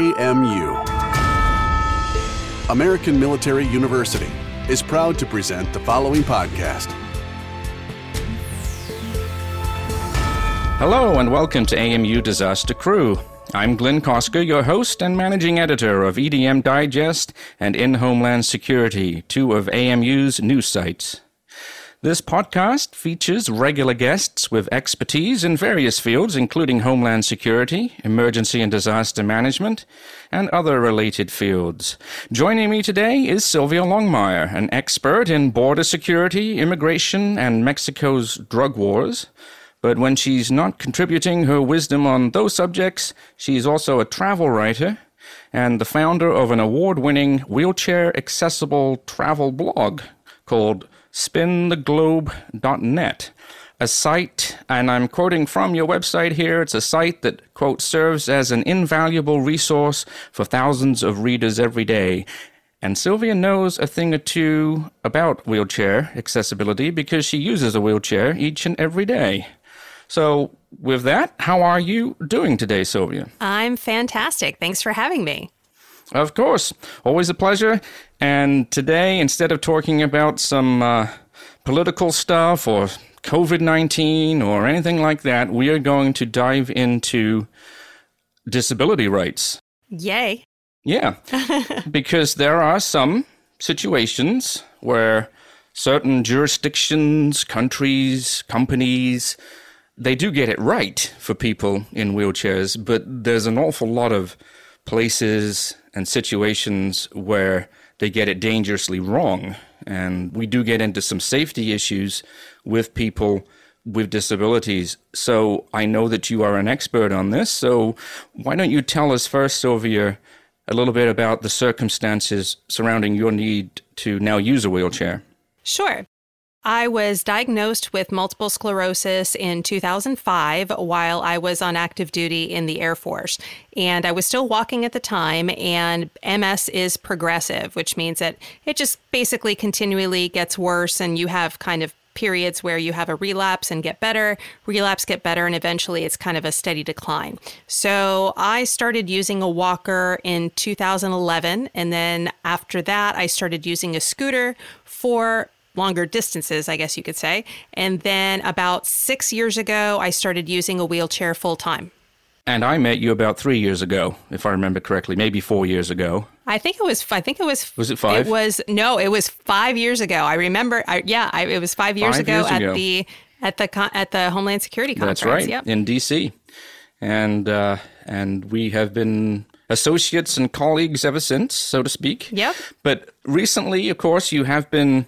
AMU. American Military University is proud to present the following podcast. Hello, and welcome to AMU Disaster Crew. I'm Glynn Cosker, your host and managing editor of EDM Digest and In Homeland Security, two of AMU's news sites. This podcast features regular guests with expertise in various fields, including homeland security, emergency and disaster management, and other related fields. Joining me today is Sylvia Longmire, an expert in border security, immigration, and Mexico's drug wars. But when she's not contributing her wisdom on those subjects, she's also a travel writer and the founder of an award winning wheelchair accessible travel blog called spintheglobe.net, a site, and I'm quoting from your website here, it's a site that, quote, serves as an invaluable resource for thousands of readers every day. And Sylvia knows a thing or two about wheelchair accessibility because she uses a wheelchair each and every day. So, with that, how are you doing today, Sylvia? I'm fantastic. Thanks for having me. Of course. Always a pleasure. And today, instead of talking about some uh, political stuff or COVID 19 or anything like that, we are going to dive into disability rights. Yay. Yeah. because there are some situations where certain jurisdictions, countries, companies, they do get it right for people in wheelchairs, but there's an awful lot of places and situations where they get it dangerously wrong. And we do get into some safety issues with people with disabilities. So I know that you are an expert on this. So why don't you tell us first, Sylvia, a little bit about the circumstances surrounding your need to now use a wheelchair? Sure. I was diagnosed with multiple sclerosis in 2005 while I was on active duty in the Air Force. And I was still walking at the time, and MS is progressive, which means that it just basically continually gets worse, and you have kind of periods where you have a relapse and get better, relapse, get better, and eventually it's kind of a steady decline. So I started using a walker in 2011. And then after that, I started using a scooter for longer distances, I guess you could say. And then about six years ago, I started using a wheelchair full time. And I met you about three years ago, if I remember correctly, maybe four years ago. I think it was. I think it was. Was it five? It was no. It was five years ago. I remember. I, yeah, I, it was five years Five ago years at ago. the at the at the Homeland Security conference. That's right, Yep. in D.C. And uh, and we have been associates and colleagues ever since, so to speak. Yep. But recently, of course, you have been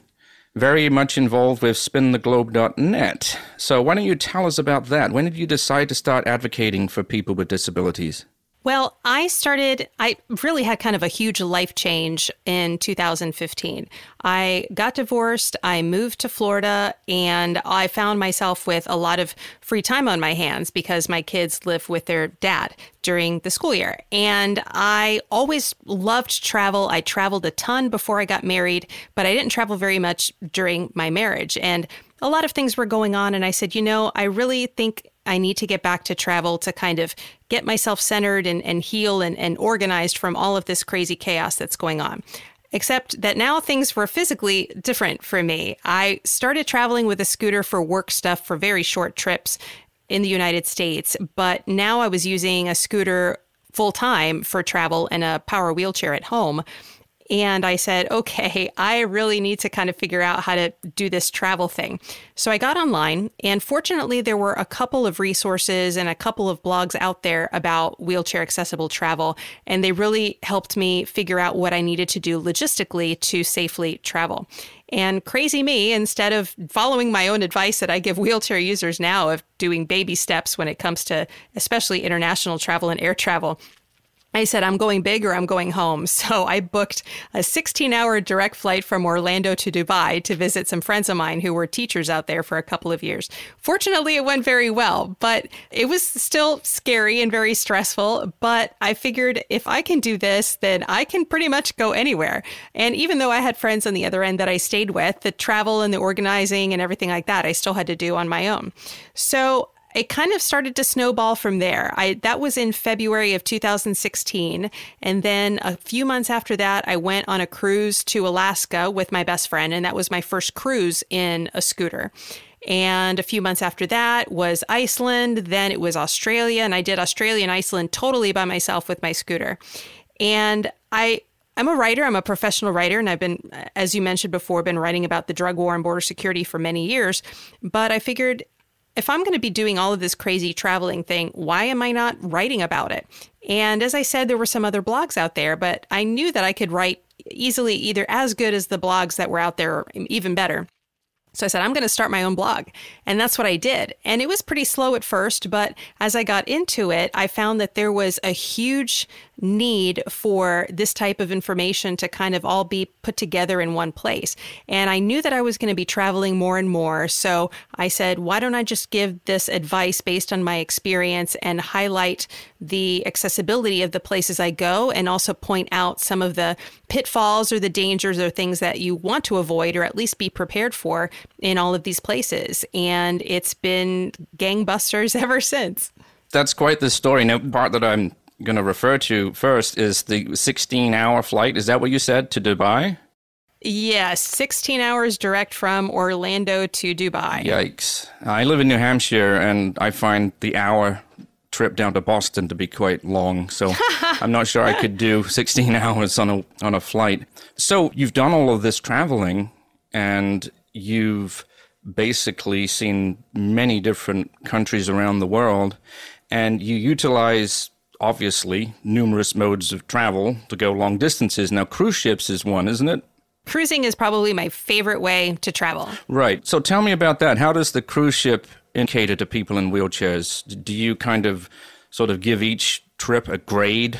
very much involved with spintheglobe.net. So why don't you tell us about that? When did you decide to start advocating for people with disabilities? Well, I started, I really had kind of a huge life change in 2015. I got divorced, I moved to Florida, and I found myself with a lot of free time on my hands because my kids live with their dad during the school year. And I always loved travel. I traveled a ton before I got married, but I didn't travel very much during my marriage. And a lot of things were going on. And I said, you know, I really think I need to get back to travel to kind of get myself centered and, and heal and, and organized from all of this crazy chaos that's going on. Except that now things were physically different for me. I started traveling with a scooter for work stuff for very short trips in the United States, but now I was using a scooter full time for travel and a power wheelchair at home. And I said, okay, I really need to kind of figure out how to do this travel thing. So I got online, and fortunately, there were a couple of resources and a couple of blogs out there about wheelchair accessible travel. And they really helped me figure out what I needed to do logistically to safely travel. And crazy me, instead of following my own advice that I give wheelchair users now of doing baby steps when it comes to especially international travel and air travel, I said, I'm going big or I'm going home. So I booked a 16 hour direct flight from Orlando to Dubai to visit some friends of mine who were teachers out there for a couple of years. Fortunately, it went very well, but it was still scary and very stressful. But I figured if I can do this, then I can pretty much go anywhere. And even though I had friends on the other end that I stayed with, the travel and the organizing and everything like that, I still had to do on my own. So it kind of started to snowball from there. I that was in February of 2016, and then a few months after that, I went on a cruise to Alaska with my best friend, and that was my first cruise in a scooter. And a few months after that was Iceland, then it was Australia, and I did Australia and Iceland totally by myself with my scooter. And I I'm a writer. I'm a professional writer, and I've been, as you mentioned before, been writing about the drug war and border security for many years. But I figured if I'm going to be doing all of this crazy traveling thing, why am I not writing about it? And as I said, there were some other blogs out there, but I knew that I could write easily either as good as the blogs that were out there or even better. So I said, I'm going to start my own blog. And that's what I did. And it was pretty slow at first, but as I got into it, I found that there was a huge need for this type of information to kind of all be put together in one place. And I knew that I was going to be traveling more and more. So I said, why don't I just give this advice based on my experience and highlight the accessibility of the places I go and also point out some of the pitfalls or the dangers or things that you want to avoid or at least be prepared for in all of these places. And it's been gangbusters ever since. That's quite the story. Now, part that I'm going to refer to first is the 16 hour flight. Is that what you said to Dubai? Yes, 16 hours direct from Orlando to Dubai. Yikes. I live in New Hampshire and I find the hour trip down to Boston to be quite long. So I'm not sure I could do 16 hours on a on a flight. So you've done all of this traveling and you've basically seen many different countries around the world and you utilize obviously numerous modes of travel to go long distances. Now, cruise ships is one, isn't it? Cruising is probably my favorite way to travel. Right. So tell me about that. How does the cruise ship cater to people in wheelchairs? Do you kind of sort of give each trip a grade?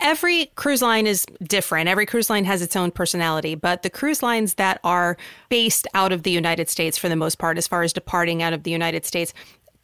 Every cruise line is different. Every cruise line has its own personality, but the cruise lines that are based out of the United States for the most part, as far as departing out of the United States,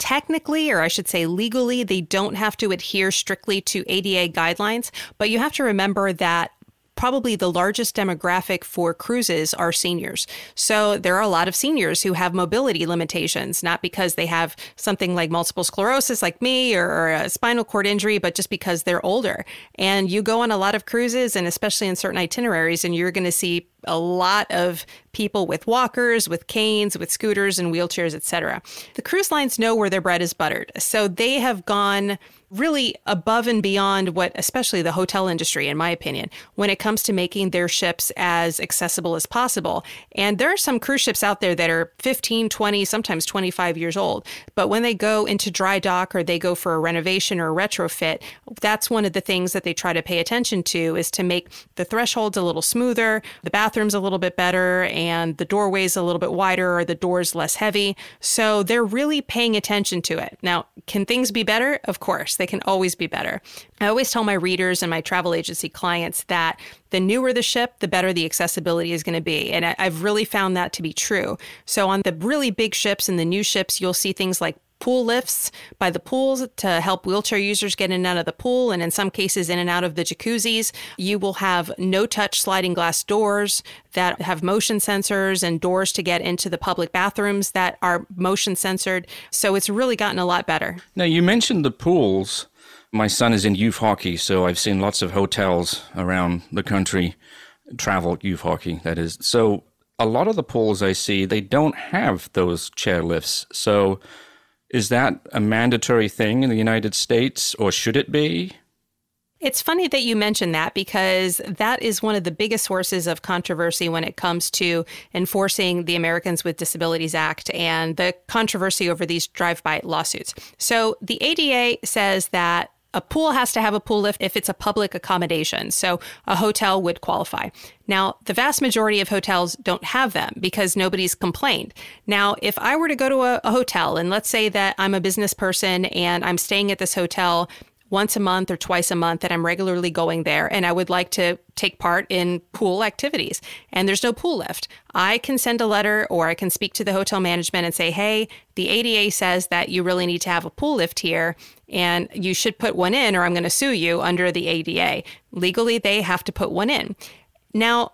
technically, or I should say legally, they don't have to adhere strictly to ADA guidelines, but you have to remember that probably the largest demographic for cruises are seniors. So there are a lot of seniors who have mobility limitations, not because they have something like multiple sclerosis like me or, or, a spinal cord injury, but just because they're older. And you go on a lot of cruises and especially in certain itineraries, and you're going to see a lot of people with walkers, with canes, with scooters and wheelchairs, etc. The cruise lines know where their bread is buttered. So they have gone really above and beyond what, especially the hotel industry, in my opinion, when it comes to making their ships as accessible as possible. And there are some cruise ships out there that are 15, 20, sometimes 25 years old. But when they go into dry dock or they go for a renovation or a retrofit, that's one of the things that they try to pay attention to is to make the thresholds a little smoother, the bathrooms a little bit better, and the doorways a little bit wider or the doors less heavy. So they're really paying attention to it. Now, can things be better? Of course, they can always be better. I always tell my readers and my travel agency clients that the newer the ship, the better the accessibility is going to be. And I, have really found that to be true. So on the really big ships and the new ships, you'll see things like pool lifts by the pools to help wheelchair users get in and out of the pool, and in some cases, in and out of the jacuzzis. You will have no touch sliding glass doors that have motion sensors and doors to get into the public bathrooms that are motion censored. So it's really gotten a lot better. Now, you mentioned the pools. My son is in youth hockey, so I've seen lots of hotels around the country, travel youth hockey, that is. So a lot of the pools I see, they don't have those chair lifts. So is that a mandatory thing in the United States, or should it be? It's funny that you mention that because that is one of the biggest sources of controversy when it comes to enforcing the Americans with Disabilities Act and the controversy over these drive by lawsuits. So the ADA says that a pool has to have a pool lift if it's a public accommodation. So a hotel would qualify. Now, the vast majority of hotels don't have them because nobody's complained. Now, if I were to go to a, a hotel and let's say that I'm a business person and I'm staying at this hotel once a month or twice a month that I'm regularly going there and I would like to take part in pool activities and there's no pool lift. I can send a letter or I can speak to the hotel management and say, hey, the ADA says that you really need to have a pool lift here and you should put one in or I'm going to sue you under the ADA. Legally, they have to put one in. Now,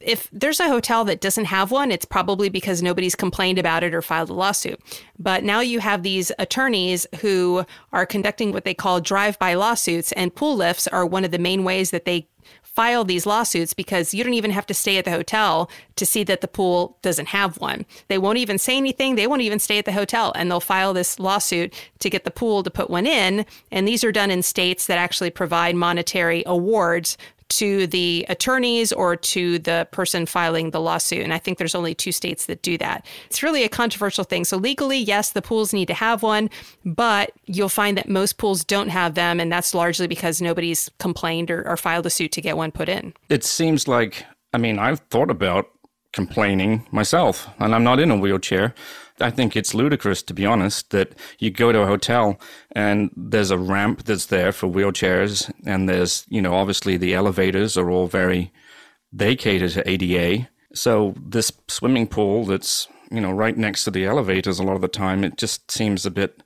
if there's a hotel that doesn't have one, it's probably because nobody's complained about it or filed a lawsuit. But now you have these attorneys who are conducting what they call drive by lawsuits, and pool lifts are one of the main ways that they file these lawsuits because you don't even have to stay at the hotel to see that the pool doesn't have one. They won't even say anything. They won't even stay at the hotel and they'll file this lawsuit to get the pool to put one in. And these are done in states that actually provide monetary awards to the attorneys or to the person filing the lawsuit. And I think there's only two states that do that. It's really a controversial thing. So, legally, yes, the pools need to have one, but you'll find that most pools don't have them. And that's largely because nobody's complained or, or filed a suit to get one put in. It seems like, I mean, I've thought about complaining myself, and I'm not in a wheelchair. I think it's ludicrous, to be honest, that you go to a hotel and there's a ramp that's there for wheelchairs, and there's, you know, obviously the elevators are all very, they cater to ADA. So this swimming pool that's, you know, right next to the elevators a lot of the time, it just seems a bit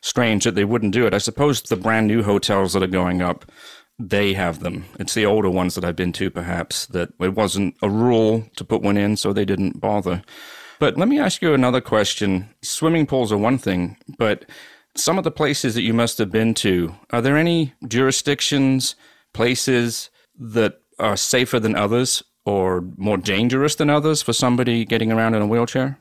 strange that they wouldn't do it. I suppose the brand new hotels that are going up, they have them. It's the older ones that I've been to, perhaps, that it wasn't a rule to put one in, so they didn't bother. But let me ask you another question. Swimming pools are one thing, but some of the places that you must have been to, are there any jurisdictions, places that are safer than others or more dangerous than others for somebody getting around in a wheelchair?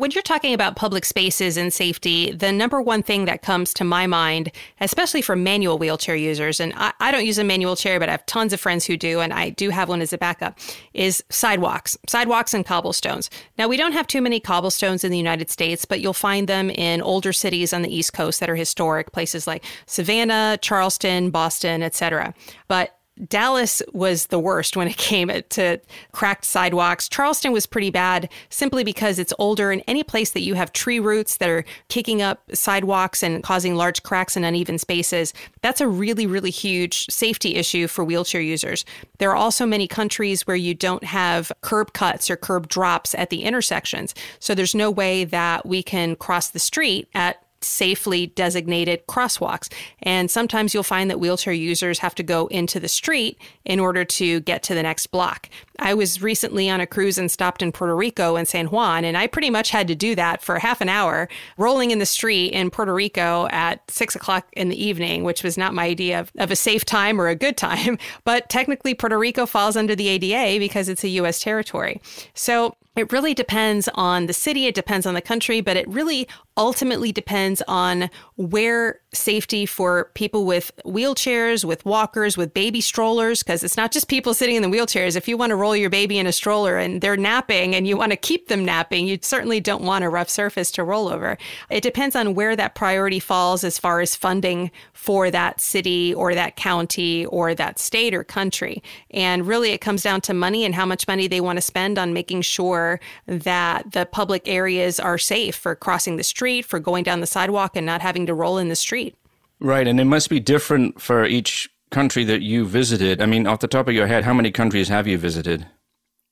When you're talking about public spaces and safety, the number one thing that comes to my mind, especially for manual wheelchair users, and I, I, don't use a manual chair, but I have tons of friends who do, and I do have one as a backup, is sidewalks, sidewalks and cobblestones. Now, we don't have too many cobblestones in the United States, but you'll find them in older cities on the East Coast that are historic, places like Savannah, Charleston, Boston, etc. But Dallas was the worst when it came to cracked sidewalks. Charleston was pretty bad simply because it's older, and any place that you have tree roots that are kicking up sidewalks and causing large cracks and uneven spaces, that's a really, really huge safety issue for wheelchair users. There are also many countries where you don't have curb cuts or curb drops at the intersections. So there's no way that we can cross the street at safely designated crosswalks. And sometimes you'll find that wheelchair users have to go into the street in order to get to the next block. I was recently on a cruise and stopped in Puerto Rico and San Juan, and I pretty much had to do that for half an hour, rolling in the street in Puerto Rico at six o'clock in the evening, which was not my idea of, of a safe time or a good time. But technically, Puerto Rico falls under the ADA because it's a U.S. territory. So it really depends on the city, it depends on the country, but it really ultimately depends on where safety for people with wheelchairs, with walkers, with baby strollers, because it's not just people sitting in the wheelchairs. If you want to roll your baby in a stroller and they're napping and you want to keep them napping, you certainly don't want a rough surface to roll over. It depends on where that priority falls as far as funding for that city or that county or that state or country. And really, it comes down to money and how much money they want to spend on making sure that the public areas are safe for crossing the street, for going down the sidewalk, and not having to roll in the street. Right. And it must be different for each country that you visited. I mean, off the top of your head, how many countries have you visited?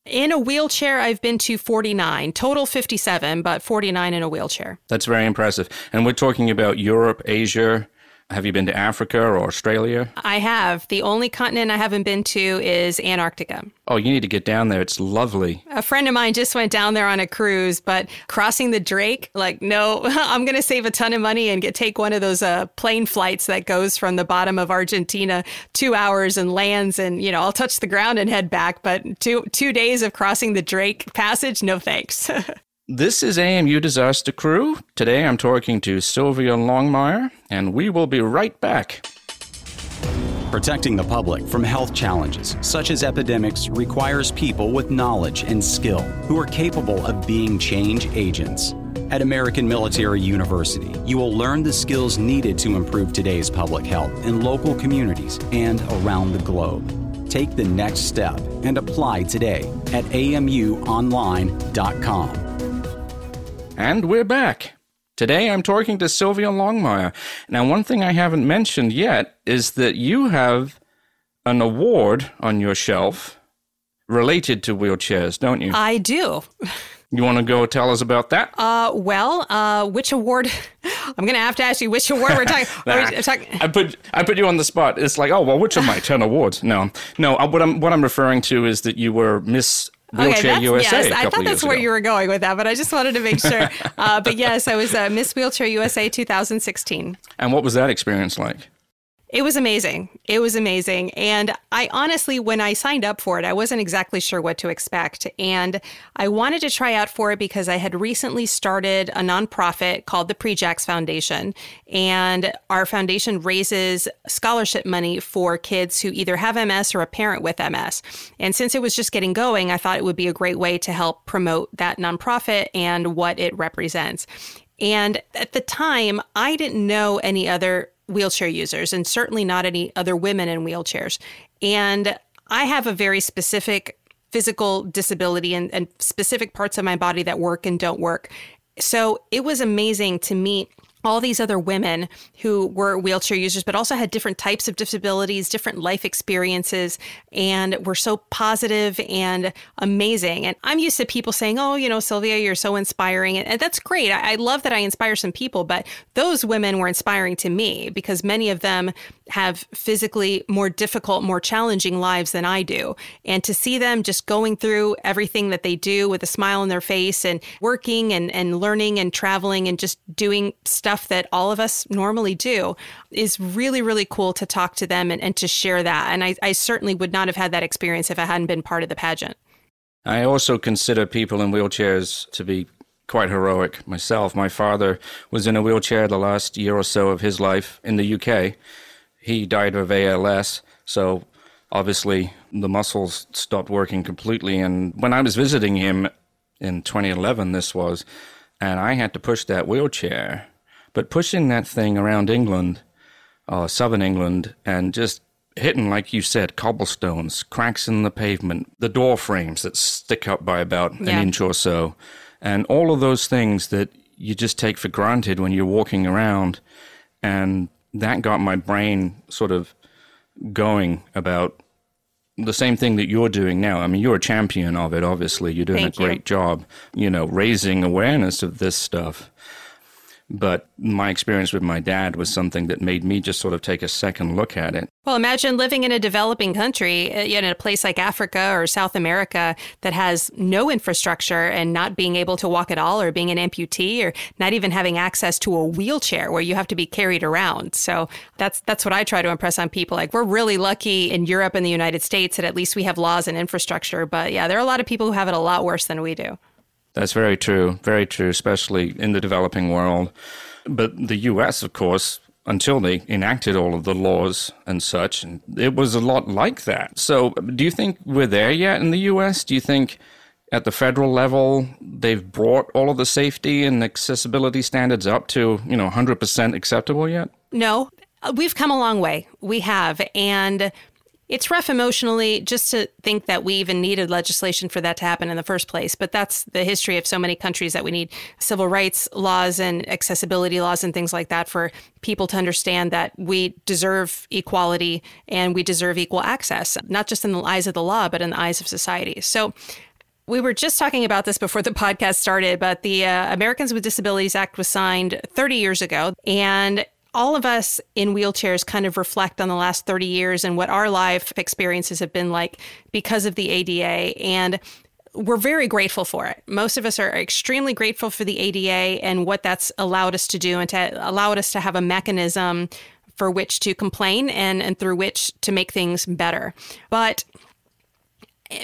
In a wheelchair, I've been to 49, total 57, but 49 in a wheelchair. That's very impressive. And we're talking about Europe, Asia, have you been to Africa or Australia? I have. The only continent I haven't been to is Antarctica. Oh, you need to get down there. It's lovely. A friend of mine just went down there on a cruise, but crossing the Drake, like, no, I'm going to save a ton of money and get take one of those uh, plane flights that goes from the bottom of Argentina two hours and lands, and you know, I'll touch the ground and head back. But two two days of crossing the Drake Passage, no thanks. This is AMU Disaster Crew. Today I'm talking to Sylvia Longmire, and we will be right back. Protecting the public from health challenges, such as epidemics, requires people with knowledge and skill who are capable of being change agents. At American Military University, you will learn the skills needed to improve today's public health in local communities and around the globe. Take the next step and apply today at amuonline.com. And we're back. Today I'm talking to Sylvia Longmire. Now, one thing I haven't mentioned yet is that you have an award on your shelf related to wheelchairs, don't you? I do. You want to go tell us about that? Uh, well, uh, which award? I'm going to have to ask you which award we're talking. Nah, we talking- I put I put you on the spot. It's like, oh well, which of my ten awards? No, no. uh, What I'm what I'm referring to is that you were Miss Wheelchair that's, USA. Yes, I thought that's where ago. you were going with that, but I just wanted to make sure. uh, but yes, I was uh, Miss Wheelchair USA 2016. And what was that experience like? It was amazing. It was amazing. And I honestly, when I signed up for it, I wasn't exactly sure what to expect. And I wanted to try out for it because I had recently started a nonprofit called the Prejax Foundation. And our foundation raises scholarship money for kids who either have MS or a parent with MS. And since it was just getting going, I thought it would be a great way to help promote that nonprofit and what it represents. And at the time, I didn't know any other wheelchair users and certainly not any other women in wheelchairs. And I have a very specific physical disability and, and specific parts of my body that work and don't work. So it was amazing to meet all these other women who were wheelchair users, but also had different types of disabilities, different life experiences, and were so positive and amazing. And I'm used to people saying, Oh, you know, Sylvia, you're so inspiring. And that's great. I, I love that I inspire some people, but those women were inspiring to me because many of them have physically more difficult, more challenging lives than I do. And to see them just going through everything that they do with a smile on their face and working and, and learning and traveling and just doing stuff that all of us normally do is really, really cool to talk to them and, and to share that. And I, I certainly would not have had that experience if I hadn't been part of the pageant. I also consider people in wheelchairs to be quite heroic myself. My father was in a wheelchair the last year or so of his life in the UK. He died of ALS, so obviously the muscles stopped working completely. And when I was visiting him in 2011, this was, and I had to push that wheelchair. But pushing that thing around England, uh, southern England, and just hitting, like you said, cobblestones, cracks in the pavement, the door frames that stick up by about Yeah. an inch or so, and all of those things that you just take for granted when you're walking around. And that got my brain sort of going about the same thing that you're doing now. I mean, you're a champion of it, obviously. You're doing Thank a you. great job, you know, raising awareness of this stuff. But my experience with my dad was something that made me just sort of take a second look at it. Well, imagine living in a developing country, uh, in a place like Africa or South America that has no infrastructure and not being able to walk at all, or being an amputee, or not even having access to a wheelchair where you have to be carried around. So that's that's what I try to impress on people. Like we're really lucky in Europe and the United States that at least we have laws and infrastructure. But yeah, there are a lot of people who have it a lot worse than we do. That's very true, very true, especially in the developing world. But the US, of course, until they enacted all of the laws and such, it was a lot like that. So, do you think we're there yet in the US? Do you think at the federal level they've brought all of the safety and accessibility standards up to, you know, 100% acceptable yet? No, we've come a long way. We have. And it's rough emotionally just to think that we even needed legislation for that to happen in the first place. But that's the history of so many countries that we need civil rights laws and accessibility laws and things like that for people to understand that we deserve equality and we deserve equal access, not just in the eyes of the law, but in the eyes of society. So, we were just talking about this before the podcast started, but the uh, Americans with Disabilities Act was signed 30 years ago. And all of us in wheelchairs kind of reflect on the last 30 years and what our life experiences have been like because of the ADA. And we're very grateful for it. Most of us are extremely grateful for the ADA and what that's allowed us to do and to allowed us to have a mechanism for which to complain and, and through which to make things better. But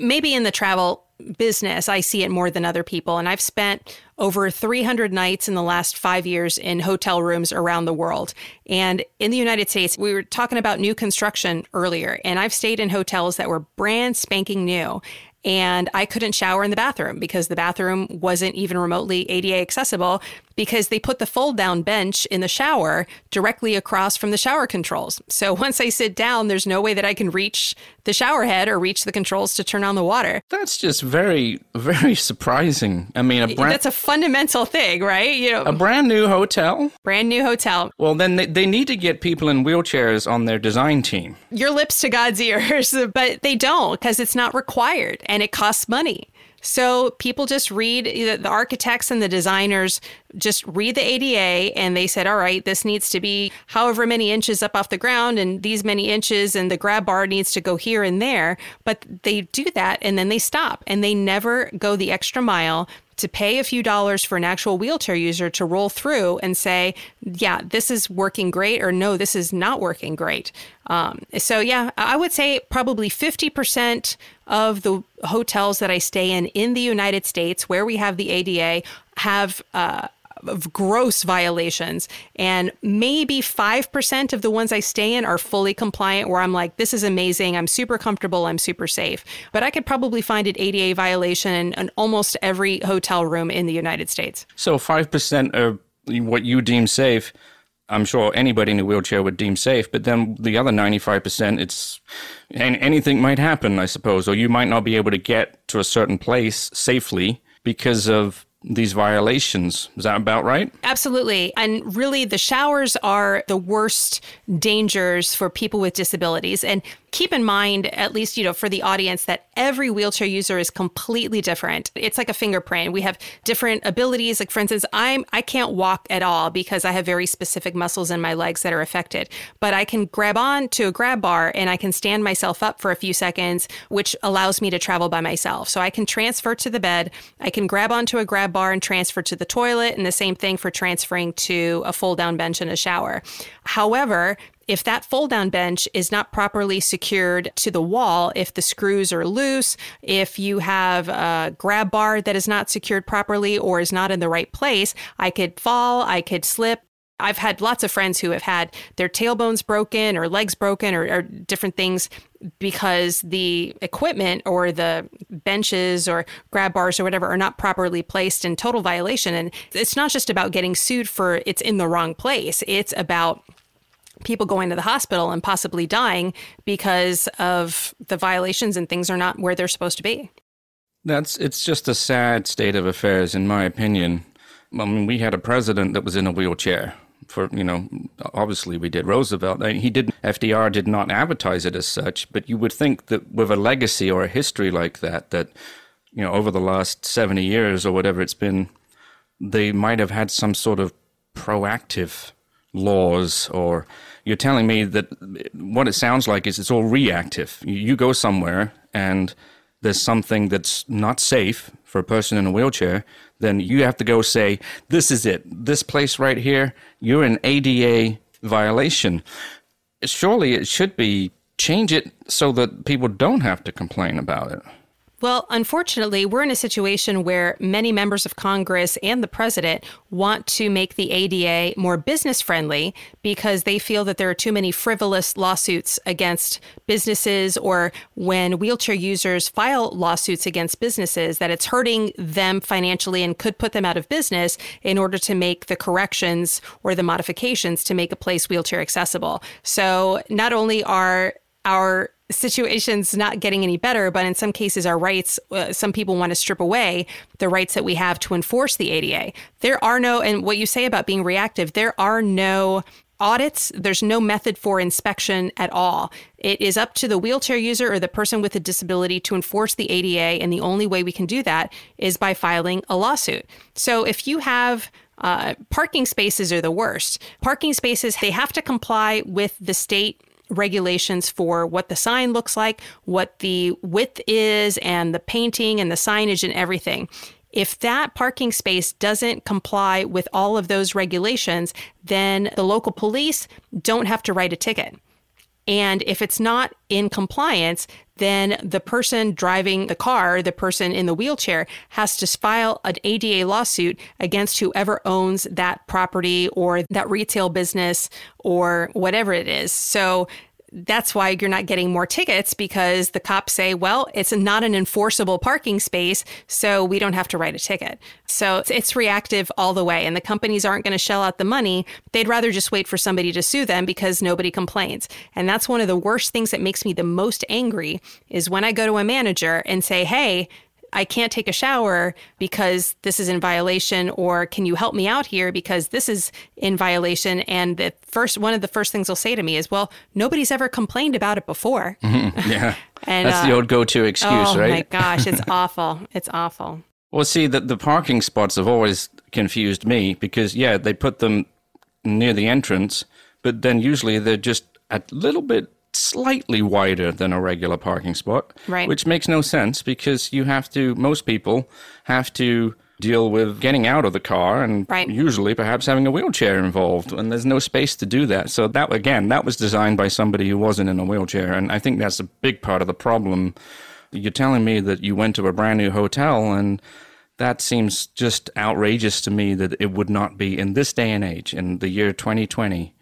maybe in the travel business, I see it more than other people. And I've spent over 300 nights in the last five years in hotel rooms around the world. And in the United States, we were talking about new construction earlier, and I've stayed in hotels that were brand spanking new. And I couldn't shower in the bathroom because the bathroom wasn't even remotely ADA accessible because they put the fold down bench in the shower directly across from the shower controls. So once I sit down, there's no way that I can reach the shower head or reach the controls to turn on the water. That's just very, very surprising. I mean, a brand, That's a fundamental thing, right? You know, a brand new hotel. brand new hotel. Well, then they, they need to get people in wheelchairs on their design team. Your lips to God's ears, but they don't because it's not required and it costs money. So people just read the architects and the designers just read the ADA and they said, all right, this needs to be however many inches up off the ground and these many inches, and the grab bar needs to go here and there. But they do that and then they stop and they never go the extra mile to pay a few dollars for an actual wheelchair user to roll through and say, yeah, this is working great, or no, this is not working great. Um, so, yeah, I would say probably 50% of the hotels that I stay in in the United States where we have the ADA have uh, of gross violations. And maybe 5% of the ones I stay in are fully compliant, where I'm like, this is amazing. I'm super comfortable. I'm super safe. But I could probably find an ADA violation in, almost every hotel room in the United States. So 5% of what you deem safe. I'm sure anybody in a wheelchair would deem safe, but then the other 95%, it's, and anything might happen, I suppose, or you might not be able to get to a certain place safely because of these violations. Is that about right? Absolutely. And really, the showers are the worst dangers for people with disabilities. And keep in mind, at least, you know, for the audience, that every wheelchair user is completely different. It's like a fingerprint. We have different abilities. Like for instance, I'm I can't walk at all because I have very specific muscles in my legs that are affected. But I can grab on to a grab bar and I can stand myself up for a few seconds, which allows me to travel by myself. So I can transfer to the bed, I can grab onto a grab bar and transfer to the toilet, and the same thing for transferring to a fold down bench in a shower. However, if that fold down bench is not properly secured to the wall, if the screws are loose, if you have a grab bar that is not secured properly or is not in the right place, I could fall, I could slip. I've had lots of friends who have had their tailbones broken or legs broken or, or different things because the equipment or the benches or grab bars or whatever are not properly placed in total violation. And it's not just about getting sued for it's in the wrong place, it's about people going to the hospital and possibly dying because of the violations and things are not where they're supposed to be. That's it's just a sad state of affairs, in my opinion. I mean, we had a president that was in a wheelchair. For you know, obviously we did Roosevelt. He did FDR did not advertise it as such, but you would think that with a legacy or a history like that, that you know, over the last seventy years or whatever it's been, they might have had some sort of proactive laws or you're telling me that what it sounds like is it's all reactive. You go somewhere and there's something that's not safe for a person in a wheelchair, then you have to go say, This is it. This place right here, you're an ADA violation. Surely it should be change it so that people don't have to complain about it. Well, unfortunately, we're in a situation where many members of Congress and the president want to make the ADA more business friendly because they feel that there are too many frivolous lawsuits against businesses or when wheelchair users file lawsuits against businesses that it's hurting them financially and could put them out of business in order to make the corrections or the modifications to make a place wheelchair accessible. So not only are our situations not getting any better, but in some cases, our rights, uh, some people want to strip away the rights that we have to enforce the ADA. There are no, and what you say about being reactive, there are no audits, there's no method for inspection at all. It is up to the wheelchair user or the person with a disability to enforce the ADA, and the only way we can do that is by filing a lawsuit. So if you have uh, parking spaces are the worst. Parking spaces, they have to comply with the state regulations for what the sign looks like, what the width is, and the painting and the signage and everything. If that parking space doesn't comply with all of those regulations, then the local police don't have to write a ticket. And if it's not in compliance, then the person driving the car, the person in the wheelchair, has to file an ADA lawsuit against whoever owns that property or that retail business or whatever it is. So that's why you're not getting more tickets because the cops say, well, it's not an enforceable parking space, so we don't have to write a ticket. So it's, it's reactive all the way. And the companies aren't going to shell out the money. They'd rather just wait for somebody to sue them because nobody complains. And that's one of the worst things that makes me the most angry is when I go to a manager and say, hey, I can't take a shower because this is in violation, or can you help me out here because this is in violation? And the first one of the first things they'll say to me is, well, nobody's ever complained about it before. Mm-hmm. Yeah. And That's the uh, old go-to excuse, oh right? Oh my gosh, it's awful. It's awful. Well, see, the, the parking spots have always confused me because, yeah, they put them near the entrance, but then usually they're just a little bit slightly wider than a regular parking spot. Right. Which makes no sense because you have to, most people have to deal with getting out of the car and Right. usually perhaps having a wheelchair involved and there's no space to do that so that again that was designed by somebody who wasn't in a wheelchair and i think that's a big part of the problem you're telling me that you went to a brand new hotel and that seems just outrageous to me that it would not be in this day and age in the year 2020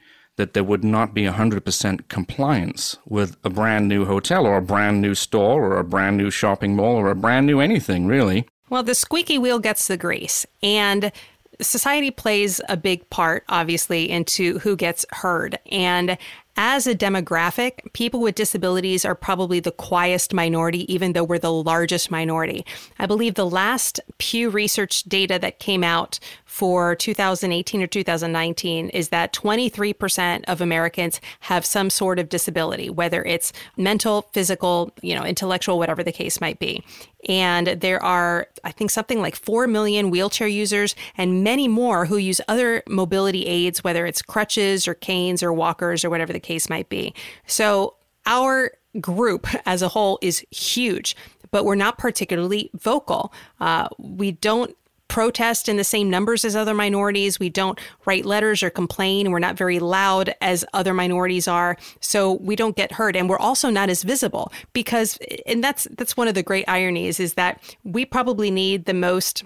that there would not be 100% compliance with a brand new hotel or a brand new store or a brand new shopping mall or a brand new anything really Well, the squeaky wheel gets the grease, and society plays a big part, obviously, into who gets heard. And as a demographic, people with disabilities are probably the quietest minority, even though we're the largest minority. I believe the last Pew Research data that came out for 2018 or 2019 is that 23% of Americans have some sort of disability, whether it's mental, physical, you know, intellectual, whatever the case might be. And there are, I think, something like 4 million wheelchair users and many more who use other mobility aids, whether it's crutches or canes or walkers or whatever the case might be. So our group as a whole is huge, but we're not particularly vocal. Uh, we don't protest in the same numbers as other minorities. We don't write letters or complain. We're not very loud as other minorities are. So we don't get heard. And we're also not as visible because, and that's, that's one of the great ironies is that we probably need the most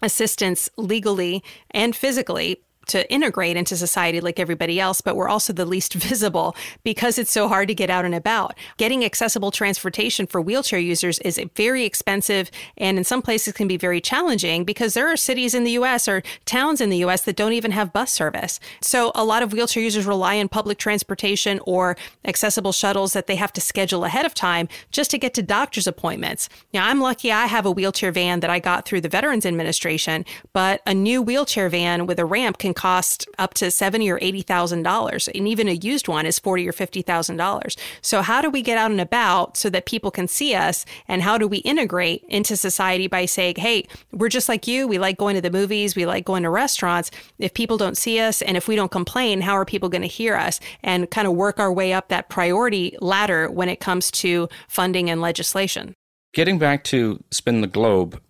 assistance legally and physically to integrate into society like everybody else, but we're also the least visible because it's so hard to get out and about. Getting accessible transportation for wheelchair users is very expensive and in some places can be very challenging because there are cities in the US or towns in the US that don't even have bus service. So a lot of wheelchair users rely on public transportation or accessible shuttles that they have to schedule ahead of time just to get to doctor's appointments. Now, I'm lucky I have a wheelchair van that I got through the Veterans Administration, but a new wheelchair van with a ramp can cost up to seventy or eighty thousand dollars, and even a used one is forty or fifty thousand dollars. So, how do we get out and about so that people can see us, and how do we integrate into society by saying, "Hey, we're just like you. We like going to the movies. We like going to restaurants. If people don't see us, and if we don't complain, how are people going to hear us?" And kind of work our way up that priority ladder when it comes to funding and legislation. Getting back to Spin the Globe,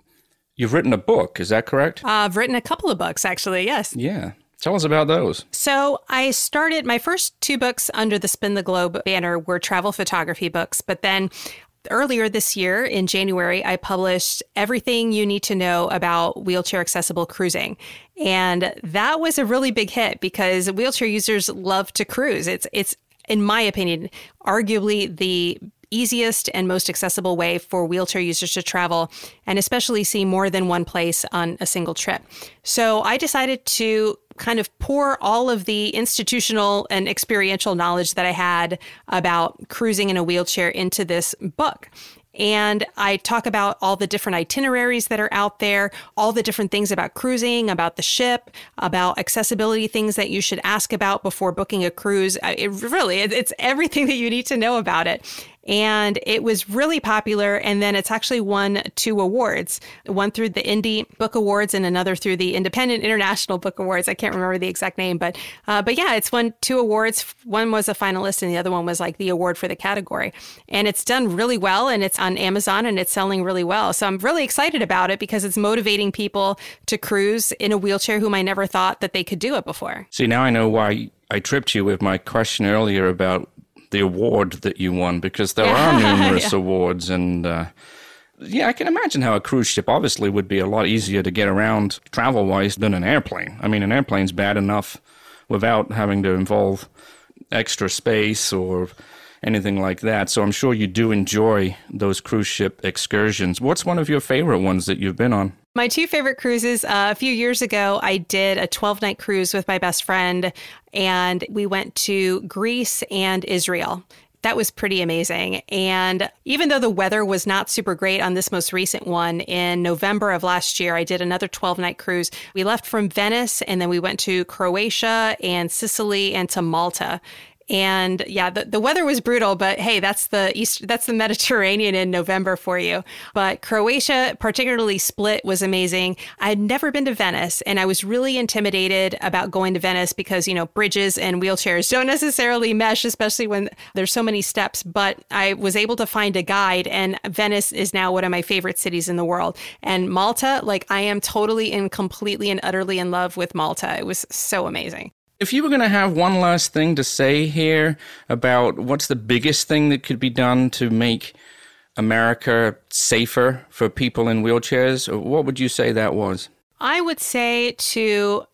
you've written a book, is that correct? Uh, I've written a couple of books, actually. Yes. Yeah. Tell us about those. So I started my first two books under the Spin the Globe banner were travel photography books, but then earlier this year in January, I published everything you need to know about wheelchair accessible cruising. And that was a really big hit because wheelchair users love to cruise. It's it's in my opinion, arguably the easiest and most accessible way for wheelchair users to travel and especially see more than one place on a single trip. So I decided to kind of pour all of the institutional and experiential knowledge that I had about cruising in a wheelchair into this book. And I talk about all the different itineraries that are out there, all the different things about cruising, about the ship, about accessibility things that you should ask about before booking a cruise. It really, it's everything that you need to know about it. And it was really popular. And then it's actually won two awards one through the Indie Book Awards and another through the Independent International Book Awards. I can't remember the exact name, but, uh, but yeah, it's won two awards. One was a finalist and the other one was like the award for the category. And it's done really well and it's on Amazon and it's selling really well. So I'm really excited about it because it's motivating people to cruise in a wheelchair whom I never thought that they could do it before. See, now I know why I tripped you with my question earlier about the award that you won because there are numerous awards and uh, yeah, I can imagine how a cruise ship obviously would be a lot easier to get around travel wise than an airplane. I mean, an airplane's bad enough without having to involve extra space or anything like that. So I'm sure you do enjoy those cruise ship excursions. What's one of your favorite ones that you've been on? My two favorite cruises, uh, a few years ago, I did a 12 night cruise with my best friend, and we went to Greece and Israel. That was pretty amazing. And even though the weather was not super great on this most recent one, in November of last year, I did another 12 night cruise. We left from Venice and then we went to Croatia and Sicily and to Malta. And yeah, the, the weather was brutal, but hey, that's the East, that's the Mediterranean in November for you. But Croatia, particularly Split, was amazing. I had never been to Venice, and I was really intimidated about going to Venice because, you know, bridges and wheelchairs don't necessarily mesh, especially when there's so many steps. But I was able to find a guide, and Venice is now one of my favorite cities in the world. And Malta, like, I am totally and completely and utterly in love with Malta. It was so amazing. If you were going to have one last thing to say here about what's the biggest thing that could be done to make America safer for people in wheelchairs, what would you say that was? I would say to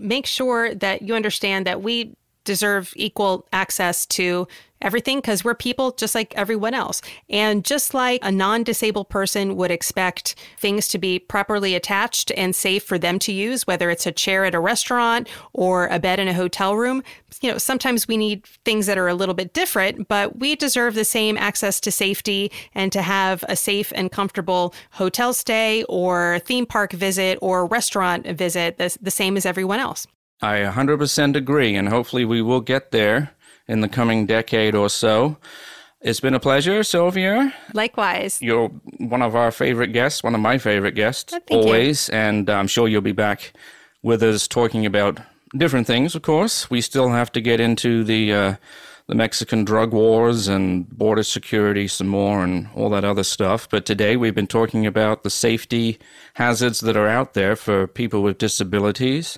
make sure that you understand that we deserve equal access to everything because we're people just like everyone else. And just like a non disabled person would expect things to be properly attached and safe for them to use, whether it's a chair at a restaurant or a bed in a hotel room, you know, sometimes we need things that are a little bit different, but we deserve the same access to safety and to have a safe and comfortable hotel stay or theme park visit or restaurant visit, the, the same as everyone else. I 100% agree, and hopefully we will get there in the coming decade or so. It's been a pleasure, Sylvia. Likewise. You're one of our favorite guests, one of my favorite guests, Thank always. You. And I'm sure you'll be back with us talking about different things, of course. We still have to get into the. Uh, the Mexican drug wars and border security some more and all that other stuff. But today we've been talking about the safety hazards that are out there for people with disabilities.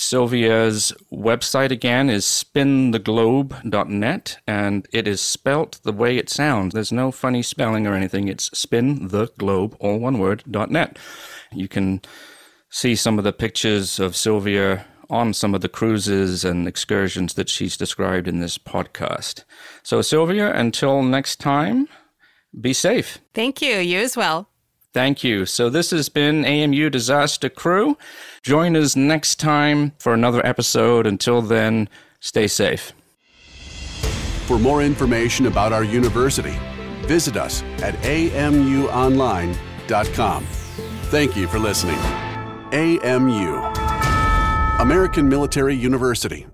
Sylvia's website again is spintheglobe.net and it is spelt the way it sounds. There's no funny spelling or anything. It's spintheglobe, all one word, .net. You can see some of the pictures of Sylvia on some of the cruises and excursions that she's described in this podcast. So, Sylvia, until next time, be safe. Thank you. You as well. Thank you. So, this has been AMU Disaster Crew. Join us next time for another episode. Until then, stay safe. For more information about our university, visit us at amuonline.com. Thank you for listening. AMU, American Military University